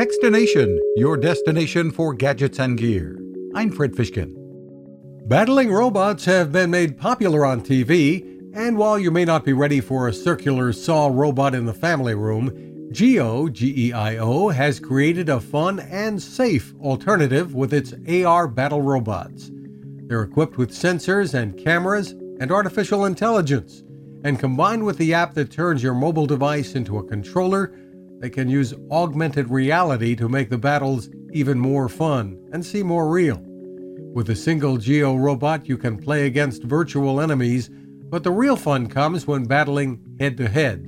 Techstination, your destination for gadgets and gear. I'm Fred Fishkin. Battling robots have been made popular on TV, and while you may not be ready for a circular saw robot in the family room, Geio, G-E-I-O, has created a fun and safe alternative with its AR battle robots. They're equipped with sensors and cameras and artificial intelligence, and combined with the app that turns your mobile device into a controller, they can use augmented reality to make the battles even more fun and seem more real. With a single Geio robot, you can play against virtual enemies, but the real fun comes when battling head to head.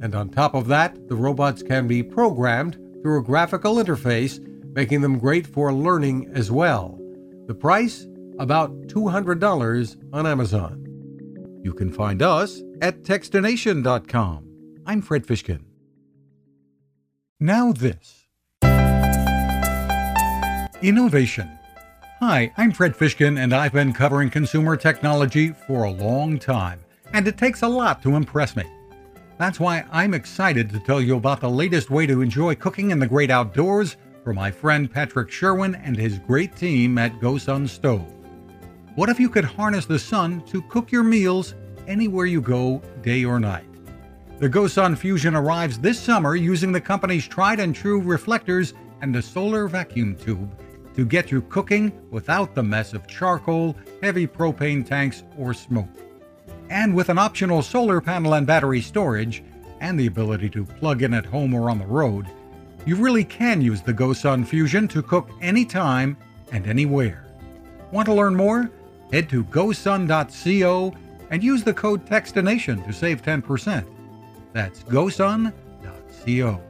And on top of that, the robots can be programmed through a graphical interface, making them great for learning as well. The price? About $200 on Amazon. You can find us at Techstination.com. I'm Fred Fishkin. Now, this Innovation. Hi, I'm Fred Fishkin, and I've been covering consumer technology for a long time, and it takes a lot to impress me. That's why I'm excited to tell you about the latest way to enjoy cooking in the great outdoors from my friend Patrick Sherwin and his great team at GoSun Stove. What if you could harness the sun to cook your meals anywhere you go, day or night? The GoSun Fusion arrives this summer using the company's tried and true reflectors and a solar vacuum tube to get you cooking without the mess of charcoal, heavy propane tanks, or smoke. And with an optional solar panel and battery storage, and the ability to plug in at home or on the road, you really can use the GoSun Fusion to cook anytime and anywhere. Want to learn more? Head to gosun.co and use the code TECHSTINATION to save 10%. That's gosun.co.